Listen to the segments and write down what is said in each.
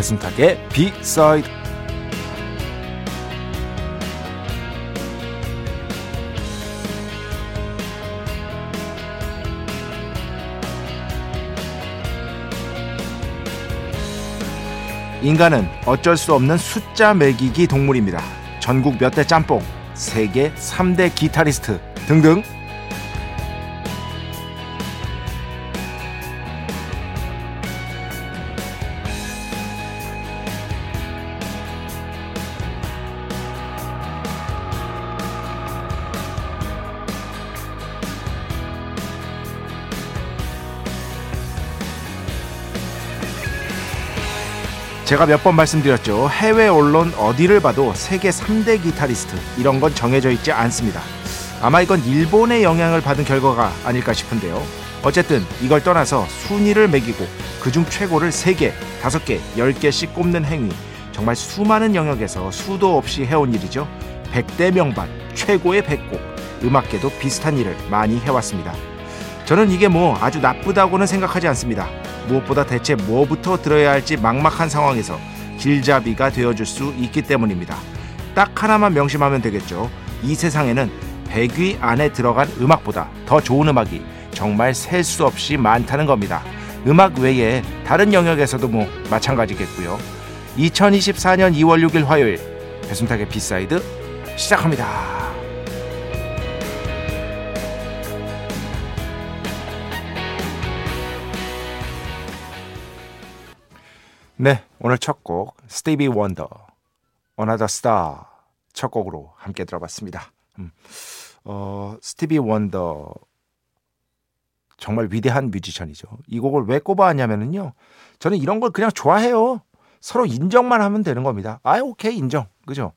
배순탁의 비사이드 인간은 어쩔 수 없는 숫자 매기기 동물입니다. 전국 몇 대 짬뽕, 세계 3대 기타리스트 등등 제가 몇 번 말씀드렸죠. 해외 언론 어디를 봐도 세계 3대 기타리스트 이런 건 정해져 있지 않습니다. 아마 이건 일본의 영향을 받은 결과가 아닐까 싶은데요. 어쨌든 이걸 떠나서 순위를 매기고 그중 최고를 3개, 5개, 10개씩 꼽는 행위. 정말 수많은 영역에서 수도 없이 해온 일이죠. 100대 명반, 최고의 100곡. 음악계도 비슷한 일을 많이 해왔습니다. 저는 이게 뭐 아주 나쁘다고는 생각하지 않습니다. 무엇보다 대체 뭐부터 들어야 할지 막막한 상황에서 길잡이가 되어줄 수 있기 때문입니다. 딱 하나만 명심하면 되겠죠. 이 세상에는 100위 안에 들어간 음악보다 더 좋은 음악이 정말 셀 수 없이 많다는 겁니다. 음악 외에 다른 영역에서도 뭐 마찬가지겠고요. 2024년 2월 6일 화요일 배순탁의 B side 시작합니다. 네, 오늘 첫 곡 스티비 원더 Another Star 첫 곡으로 함께 들어봤습니다. 음, 어, 스티비 원더 정말 위대한 뮤지션이죠. 이 곡을 왜 꼽아왔냐면요. 저는 이런 걸 그냥 좋아해요. 서로 인정만 하면 되는 겁니다. 아, 오케이 인정. 그죠?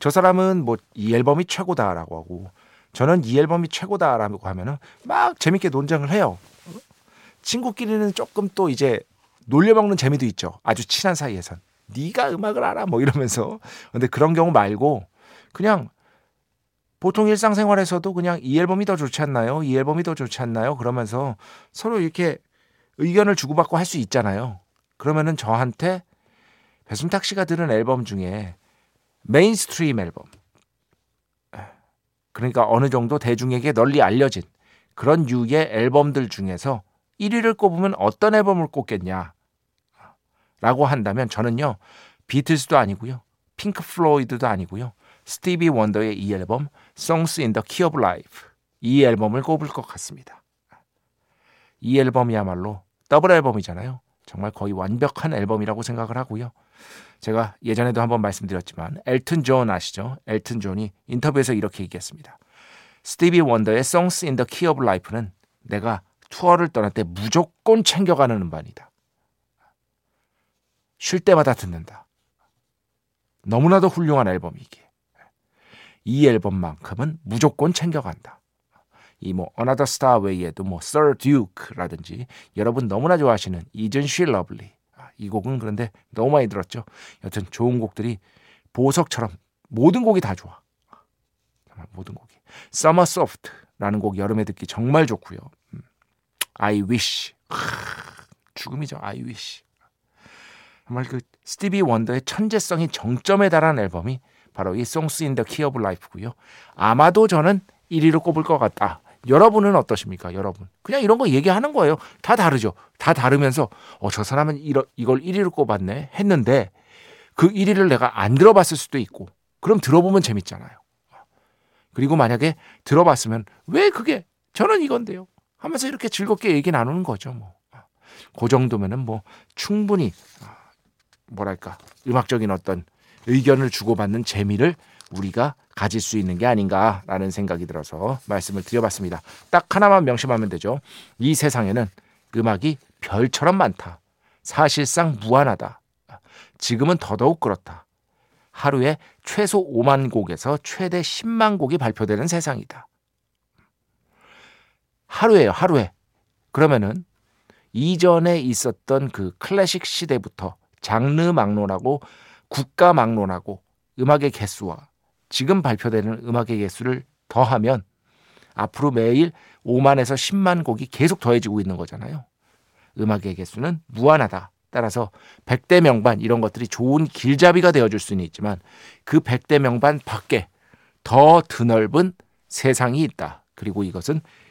저 사람은 뭐 이 앨범이 최고다라고 하고 저는 이 앨범이 최고다라고 하면은 막 재밌게 논쟁을 해요. 친구끼리는 조금 또 이제 놀려먹는 재미도 있죠. 아주 친한 사이에선. 네가 음악을 알아 뭐 이러면서. 근데 그런 경우 말고 그냥 보통 일상생활에서도 그냥 이 앨범이 더 좋지 않나요? 이 앨범이 더 좋지 않나요? 그러면서 서로 이렇게 의견을 주고받고 할 수 있잖아요. 그러면은 저한테 배순탁 씨가 들은 앨범 중에 mainstream 앨범. 그러니까 어느 정도 대중에게 널리 알려진 그런 유의 앨범들 중에서 1위를 꼽으면 어떤 앨범을 꼽겠냐? 라고 한다면 저는요. 비틀스도 아니고요. 핑크 플로이드도 아니고요. 스티비 원더의 이 앨범 Songs in the Key of Life 이 앨범을 꼽을 것 같습니다. 이 앨범이야말로 더블 앨범이잖아요. 정말 거의 완벽한 앨범이라고 생각을 하고요. 제가 예전에도 한번 말씀드렸지만 엘튼 존 아시죠? 엘튼 존이 인터뷰에서 이렇게 얘기했습니다. 스티비 원더의 Songs in the Key of Life는 내가 투어를 떠날 때 무조건 챙겨가는 음반이다. 쉴 때마다 듣는다. 너무나도 훌륭한 앨범이기에. 이 앨범만큼은 무조건 챙겨간다. 이뭐 Another Star 외에도 뭐 Sir Duke라든지 여러분 너무나 좋아하시는 Isn't She Lovely 이 곡은 그런데 너무 많이 들었죠. 여튼 좋은 곡들이 보석처럼 모든 곡이 다 좋아. 모든 곡이. Summer Soft라는 곡 여름에 듣기 정말 좋고요. I wish. 죽음이죠. I wish. 정말 그 스티비 원더의 천재성이 정점에 달한 앨범이 바로 이 Songs in the Key of Life고요. 아마도 저는 1위로 꼽을 것 같다. 여러분은 어떠십니까? 여러분. 그냥 이런 거 얘기하는 거예요. 다 다르죠. 다 다르면서 어, 저 사람은 이러, 이걸 1위로 꼽았네 했는데 그 1위를 내가 안 들어봤을 수도 있고 그럼 들어보면 재밌잖아요. 그리고 만약에 들어봤으면 왜 그게 저는 이건데요. 하면서 이렇게 즐겁게 얘기 나누는 거죠. 뭐. 그 정도면은 뭐 충분히 뭐랄까 음악적인 어떤 의견을 주고받는 재미를 우리가 가질 수 있는 게 아닌가라는 생각이 들어서 말씀을 드려봤습니다. 딱 하나만 명심하면 되죠. 이 세상에는 음악이 별처럼 많다. 사실상 무한하다. 지금은 더더욱 그렇다. 하루에 최소 5만 곡에서 최대 10만 곡이 발표되는 세상이다. 하루에요, 하루에. 그러면은 이전에 있었던 그 클래식 시대부터 장르 막론하고 국가 막론하고 음악의 개수와 지금 발표되는 음악의 개수를 더하면 앞으로 매일 5만에서 10만 곡이 계속 더해지고 있는 거잖아요. 음악의 개수는 무한하다. 따라서 100대 명반 이런 것들이 좋은 길잡이가 되어줄 수는 있지만 그 100대 명반 밖에 더 드넓은 세상이 있다. 그리고 이것은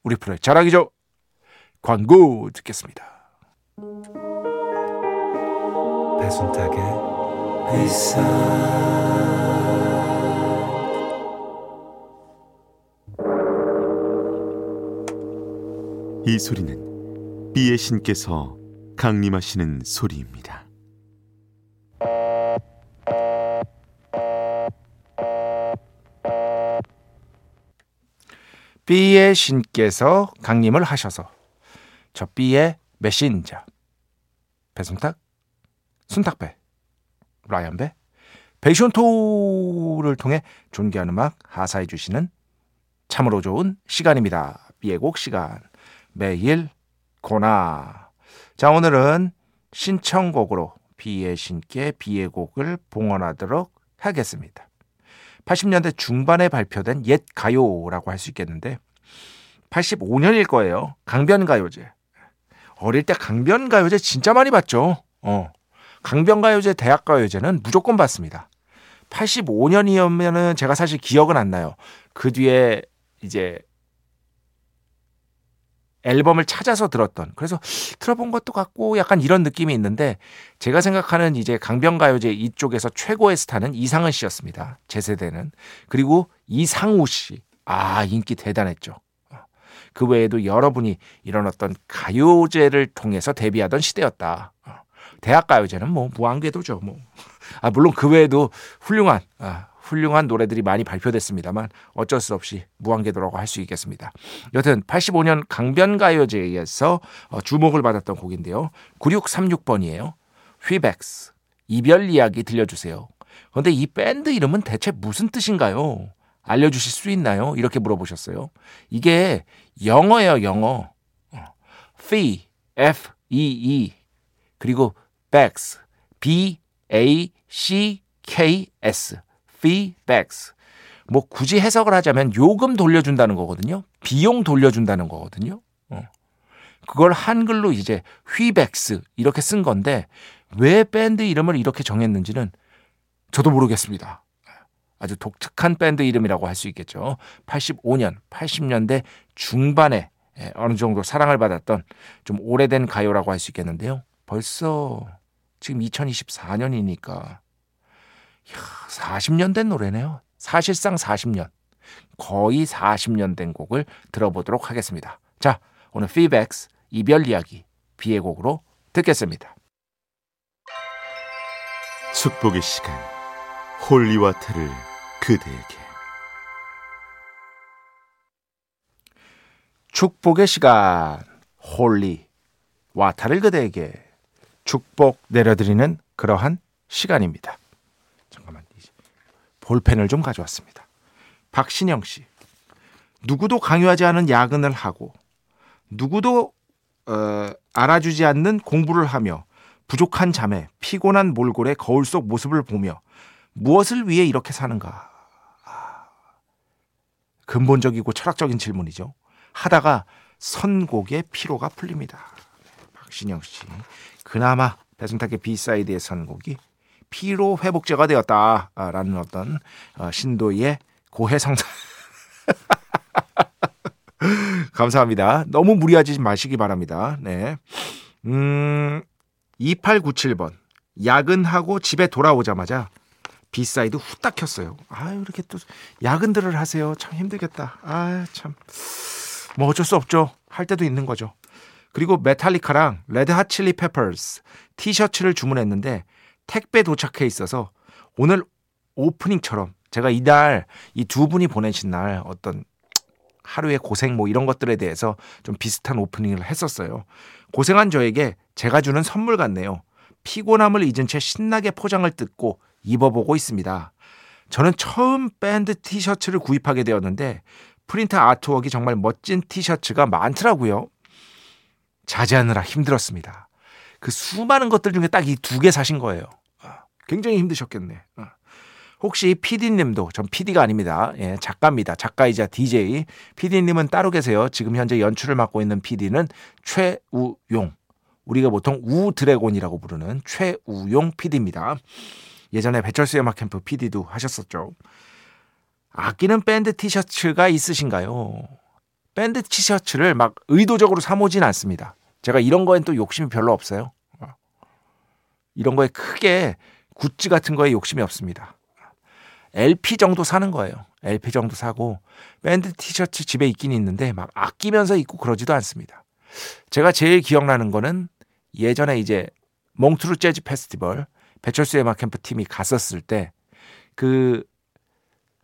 자, 우리 프로의 자랑이죠. 광고 듣겠습니다. 배순탁의 회사 이 소리는 비의 신께서 강림하시는 소리입니다. B의 신께서 강림을 하셔서 저 B의 메신저 배순탁, 순탁배, 라이언배, 베이션토를 통해 존귀한 음악 하사해 주시는 참으로 좋은 시간입니다. B의 곡 시간 매일 고나 자 오늘은 신청곡으로 B의 신께 B의 곡을 봉헌하도록 하겠습니다. 80년대 중반에 발표된 옛 가요라고 할 수 있겠는데 85년일 거예요. 강변가요제. 어릴 때 강변가요제 진짜 많이 봤죠. 어. 강변가요제, 대학가요제는 무조건 봤습니다. 85년이면은 제가 사실 기억은 안 나요. 그 뒤에 이제 앨범을 찾아서 들었던 그래서 들어본 것도 같고 약간 이런 느낌이 있는데 제가 생각하는 이제 강변가요제 이쪽에서 최고의 스타는 이상은 씨였습니다. 제 세대는 그리고 이상우 씨. 아 인기 대단했죠. 그 외에도 여러분이 이런 어떤 가요제를 통해서 데뷔하던 시대였다. 대학 가요제는 뭐 무한궤도죠. 뭐. 아 물론 그 외에도 훌륭한 아, 훌륭한 노래들이 많이 발표됐습니다만 어쩔 수 없이 무한궤도라고 할 수 있겠습니다. 여튼 85년 강변가요제에서 어, 주목을 받았던 곡인데요. 9636번이에요. 휘백스 이별 이야기 들려주세요. 그런데 이 밴드 이름은 대체 무슨 뜻인가요? 알려주실 수 있나요? 이렇게 물어보셨어요. 이게 영어예요, 영어. fee, f e e 그리고 backs, b a c k s, fee backs. 뭐 굳이 해석을 하자면 요금 돌려준다는 거거든요. 비용 돌려준다는 거거든요. 어. 그걸 한글로 이제 휘백스 이렇게 쓴 건데 왜 밴드 이름을 이렇게 정했는지는 저도 모르겠습니다. 아주 독특한 밴드 이름이라고 할 수 있겠죠. 85년, 80년대 중반에 예, 어느 정도 사랑을 받았던 좀 오래된 가요라고 할 수 있겠는데요. 벌써 지금 2024년이니까 40년 된 노래네요. 사실상 40년. 거의 40년 된 곡을 들어보도록 하겠습니다. 자, 오늘 피백스 이별 이야기 B의 곡으로 듣겠습니다. 축복의 시간 holy water를 그대에게 축복의 시간 holy water를 그대에게 축복 내려드리는 그러한 시간입니다. 볼펜을 좀 가져왔습니다. 박신영 씨. 누구도 강요하지 않은 야근을 하고 누구도 어, 알아주지 않는 공부를 하며 부족한 잠에 피곤한 몰골의 거울 속 모습을 보며 무엇을 위해 이렇게 사는가? 아, 근본적이고 철학적인 질문이죠. 하다가 선곡의 피로가 풀립니다. 박신영 씨. 그나마 배순탁의 B side의 선곡이 피로 회복제가 되었다라는 어떤 어, 신도의 고해성사. 감사합니다. 너무 무리하지 마시기 바랍니다. 네. 음, 2897번. 야근하고 집에 돌아오자마자 B side 후딱 켰어요. 아유, 이렇게 또 야근들을 하세요. 참 힘들겠다. 아, 참. 뭐 어쩔 수 없죠. 할 때도 있는 거죠. 그리고 메탈리카랑 레드 핫 칠리 페퍼스 티셔츠를 주문했는데 택배 도착해 있어서 오늘 오프닝처럼 제가 이날 이두 분이 보내신 날 어떤 하루의 고생 뭐 이런 것들에 대해서 좀 비슷한 오프닝을 했었어요. 고생한 저에게 제가 주는 선물 같네요. 피곤함을 잊은 채 신나게 포장을 뜯고 입어보고 있습니다. 저는 처음 밴드 티셔츠를 구입하게 되었는데 프린트 아트웍이 정말 멋진 티셔츠가 많더라고요. 자제하느라 힘들었습니다. 그 수많은 것들 중에 딱 이 두 개 사신 거예요. 아, 굉장히 힘드셨겠네. 아. 혹시 PD님도 전 PD가 아닙니다. 예, 작가입니다. 작가이자 DJ. PD님은 따로 계세요. 지금 현재 연출을 맡고 있는 PD는 최우용. 우리가 보통 우드래곤이라고 부르는 최우용 PD입니다. 예전에 배철수의 음악 캠프 PD도 하셨었죠. 아끼는 밴드 티셔츠가 있으신가요? 밴드 티셔츠를 막 의도적으로 사모진 않습니다. 제가 이런 거엔 또 욕심이 별로 없어요. 이런 거에 크게 굿즈 같은 거에 욕심이 없습니다. LP 정도 사는 거예요. LP 정도 사고 밴드 티셔츠 집에 있긴 있는데 막 아끼면서 입고 그러지도 않습니다. 제가 제일 기억나는 거는 예전에 이제 몽트루 재즈 페스티벌 배철수의 음악 캠프 팀이 갔었을 때 그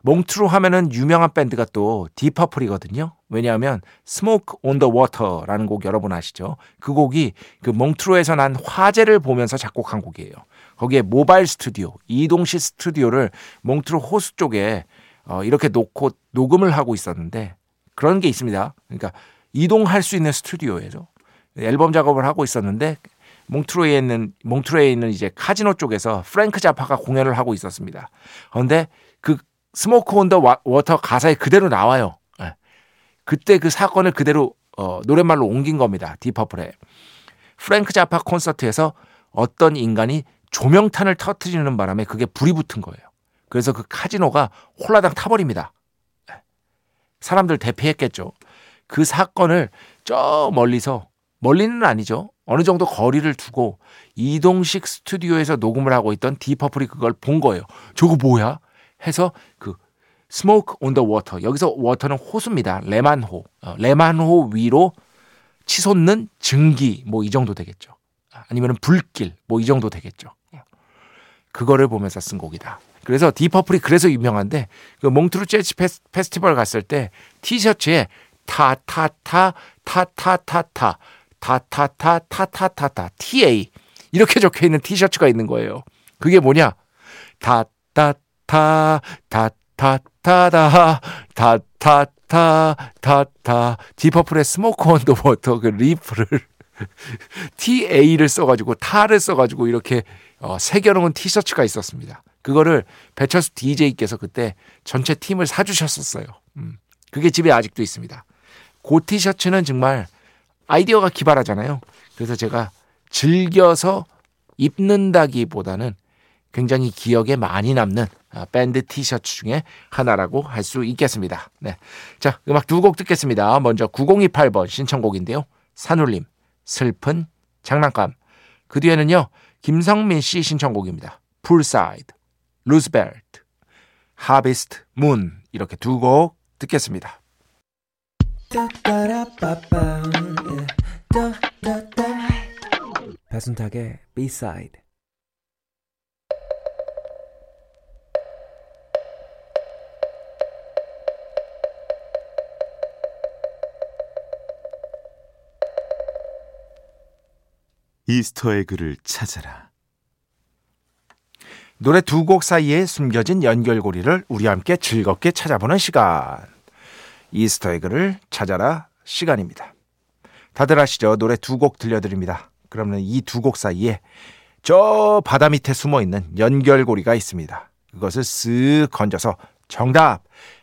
몽트루 하면은 유명한 밴드가 또 딥 퍼플이거든요. 왜냐하면 Smoke on the Water라는 곡 여러분 아시죠? 그 곡이 그 몽트루에서 난 화재를 보면서 작곡한 곡이에요. 거기에 모바일 스튜디오, 이동식 스튜디오를 몽트루 호수 쪽에 어, 이렇게 놓고 녹음을 하고 있었는데 그런 게 있습니다. 그러니까 이동할 수 있는 스튜디오예요. 앨범 작업을 하고 있었는데 몽트로에 있는 몽트로에 있는 이제 카지노 쪽에서 프랭크 자파가 공연을 하고 있었습니다. 그런데 그 Smoke on the Water 가사에 그대로 나와요. 네. 그때 그 사건을 그대로 어, 노랫말로 옮긴 겁니다. 딥 퍼플에. 프랭크 자파 콘서트에서 어떤 인간이 조명탄을 터트리는 바람에 그게 불이 붙은 거예요. 그래서 그 카지노가 홀라당 타버립니다. 사람들 대피했겠죠. 그 사건을 저 멀리서 멀리는 아니죠. 어느 정도 거리를 두고 이동식 스튜디오에서 녹음을 하고 있던 딥 퍼플이 그걸 본 거예요. 저거 뭐야? 해서 그 Smoke on the Water 여기서 water는 호수입니다. 레만호 어, 레만호 위로 치솟는 증기 뭐 이 정도 되겠죠. 아니면 불길 뭐 이 정도 되겠죠. 그거를 보면서 쓴 곡이다. 그래서 딥 퍼플이 그래서 유명한데 그 몽트루 재즈 페스티벌 갔을 때 티셔츠에 타타타 타타타타 타타타 타타타타 TA 이렇게 적혀 있는 티셔츠가 있는 거예요. 그게 뭐냐? 타타타 타타타다 타타타 타타 딥 퍼플의 Smoke on the Water 그 리프를 TA를 써가지고 타를 써가지고 이렇게 어, 새겨놓은 티셔츠가 있었습니다. 그거를 배철수 DJ께서 그때 전체 팀을 사주셨었어요. 음, 그게 집에 아직도 있습니다. 그 티셔츠는 정말 아이디어가 기발하잖아요. 그래서 제가 즐겨서 입는다기보다는 굉장히 기억에 많이 남는 아, 밴드 티셔츠 중에 하나라고 할 수 있겠습니다. 네. 자, 음악 두 곡 듣겠습니다. 먼저 9028번 신청곡인데요. 산울림, 슬픈 장난감. 그 뒤에는요, 김성민 씨 신청곡입니다. 풀사이드, 루스벨트, 하비스트, 문. 이렇게 두 곡 듣겠습니다. 배순탁의 B-side 이스터 에그를 찾아라. 노래 두 곡 사이에 숨겨진 연결고리를 우리 함께 즐겁게 찾아보는 시간. 이스터에그를 찾아라 시간입니다. 다들 아시죠? 노래 두 곡 들려드립니다. 그러면 이 두 곡 사이에 저 바다 밑에 숨어 있는 연결고리가 있습니다. 그것을 쓱 건져서 정답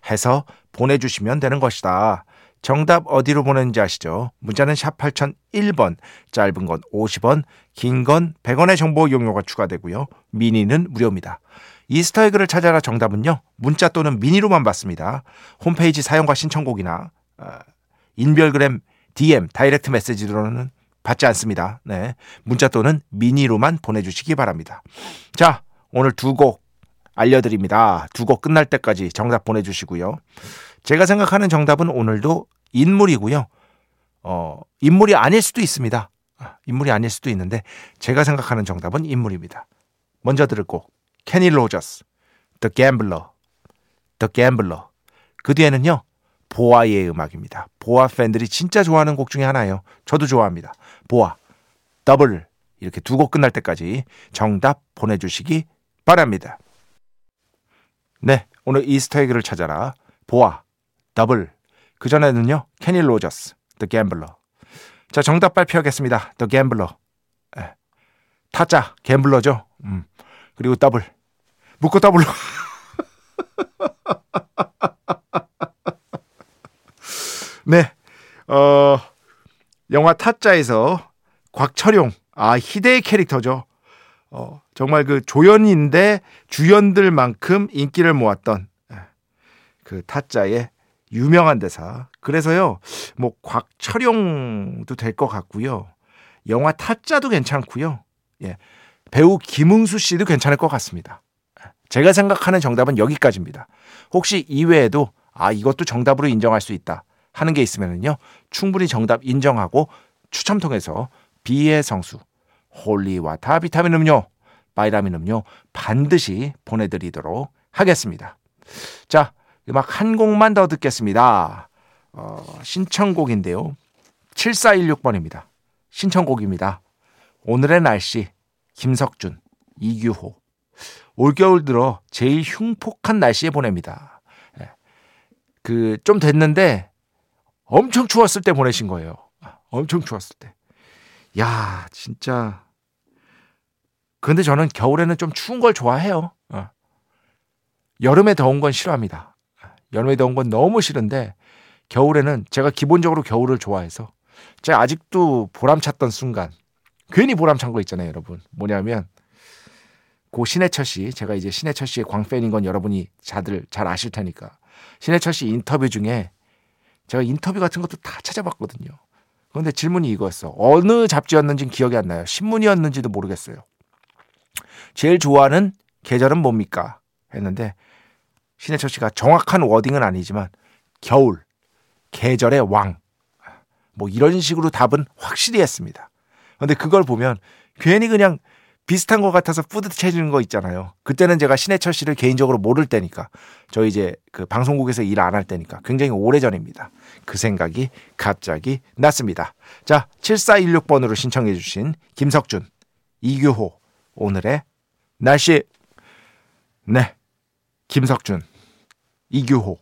해서 보내주시면 되는 것이다. 정답 어디로 보내는지 아시죠? 문자는 샵 8001번, 짧은 건 50원, 긴 건 100원의 정보 이용료가 추가되고요. 미니는 무료입니다. 이스터에그를 찾아라 정답은요. 문자 또는 미니로만 받습니다. 홈페이지 사용과 신청곡이나 어, 인별그램 DM direct message로는 받지 않습니다. 네. 문자 또는 미니로만 보내주시기 바랍니다. 자, 오늘 두 곡 알려드립니다. 두 곡 끝날 때까지 정답 보내주시고요. 제가 생각하는 정답은 오늘도 인물이고요. 어, 인물이 아닐 수도 있습니다. 아, 인물이 아닐 수도 있는데 제가 생각하는 정답은 인물입니다. 먼저 들을 곡 케니 로저스 The Gambler The Gambler 그 뒤에는요 보아의 음악입니다. 보아 팬들이 진짜 좋아하는 곡 중에 하나예요. 저도 좋아합니다. 보아 더블 이렇게 두 곡 끝날 때까지 정답 보내주시기 바랍니다. 네 오늘 이스터에그를 찾아라 보아 더블 그 전에는요 케니 로저스 The Gambler 자 정답 발표하겠습니다. The Gambler 네. 타짜 gambler죠. 음. 그리고 더블 묻고 더블로 네 어, 영화 타짜에서 곽철용 아 희대의 캐릭터죠. 어, 정말 그 조연인데 주연들만큼 인기를 모았던 예, 그 타짜의 유명한 대사. 그래서요, 뭐 곽철용도 될 것 같고요. 영화 타짜도 괜찮고요. 예, 배우 김응수 씨도 괜찮을 것 같습니다. 제가 생각하는 정답은 여기까지입니다. 혹시 이외에도 아 이것도 정답으로 인정할 수 있다 하는 게 있으면요 충분히 정답 인정하고 추첨 통해서 B의 성수 holy water 비타민 음료 바이라민 음료 반드시 보내드리도록 하겠습니다. 자 음악 한 곡만 더 듣겠습니다. 어, 신청곡인데요. 7416번입니다. 신청곡입니다. 오늘의 날씨 김석준, 이규호. 올겨울 들어 제일 흉폭한 날씨에 보냅니다. 예. 그, 좀 됐는데 엄청 추웠을 때 보내신 거예요. 아, 엄청 추웠을 때. 야, 진짜. 근데 저는 겨울에는 좀 추운 걸 좋아해요. 어. 여름에 더운 건 싫어합니다. 여름에 더운 건 너무 싫은데 겨울에는 제가 기본적으로 겨울을 좋아해서 제가 아직도 보람찼던 순간 괜히 보람찬 거 있잖아요, 여러분. 뭐냐면 고 신해철 씨, 제가 이제 신해철 씨의 광팬인 건 여러분이 다들 잘 아실 테니까 신해철 씨 인터뷰 중에 제가 인터뷰 같은 것도 다 찾아봤거든요. 그런데 질문이 이거였어. 어느 잡지였는지는 기억이 안 나요. 신문이었는지도 모르겠어요. 제일 좋아하는 계절은 뭡니까? 했는데 신해철 씨가 정확한 워딩은 아니지만 겨울, 계절의 왕. 뭐 이런 식으로 답은 확실히 했습니다. 근데 그걸 보면 괜히 그냥 비슷한 것 같아서 뿌듯해지는 거 있잖아요. 그때는 제가 신해철 씨를 개인적으로 모를 때니까 저 이제 그 방송국에서 일 안 할 때니까 굉장히 오래 전입니다. 그 생각이 갑자기 났습니다. 자, 7416번으로 신청해 주신 김석준, 이규호 오늘의 날씨 네. 김석준, 이규호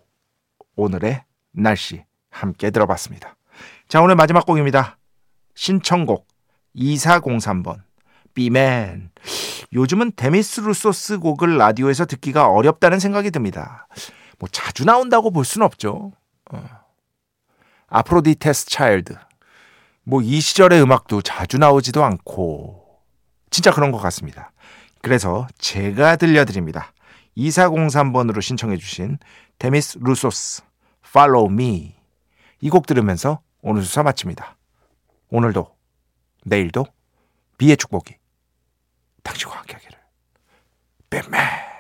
오늘의 날씨 함께 들어봤습니다. 자, 오늘 마지막 곡입니다. 신청곡 2403번 비맨 요즘은 데미스 루소스 곡을 라디오에서 듣기가 어렵다는 생각이 듭니다. 뭐 자주 나온다고 볼 수는 없죠. 어. 아프로디테스 차일드 뭐 이 시절의 음악도 자주 나오지도 않고 진짜 그런 것 같습니다. 그래서 제가 들려드립니다. 2403번으로 신청해 주신 데미스 루소스 Follow Me 이 곡 들으면서 오늘 수사 마칩니다. 오늘도 내일도 비의 축복이 당신과 함께하기를. 뱀맨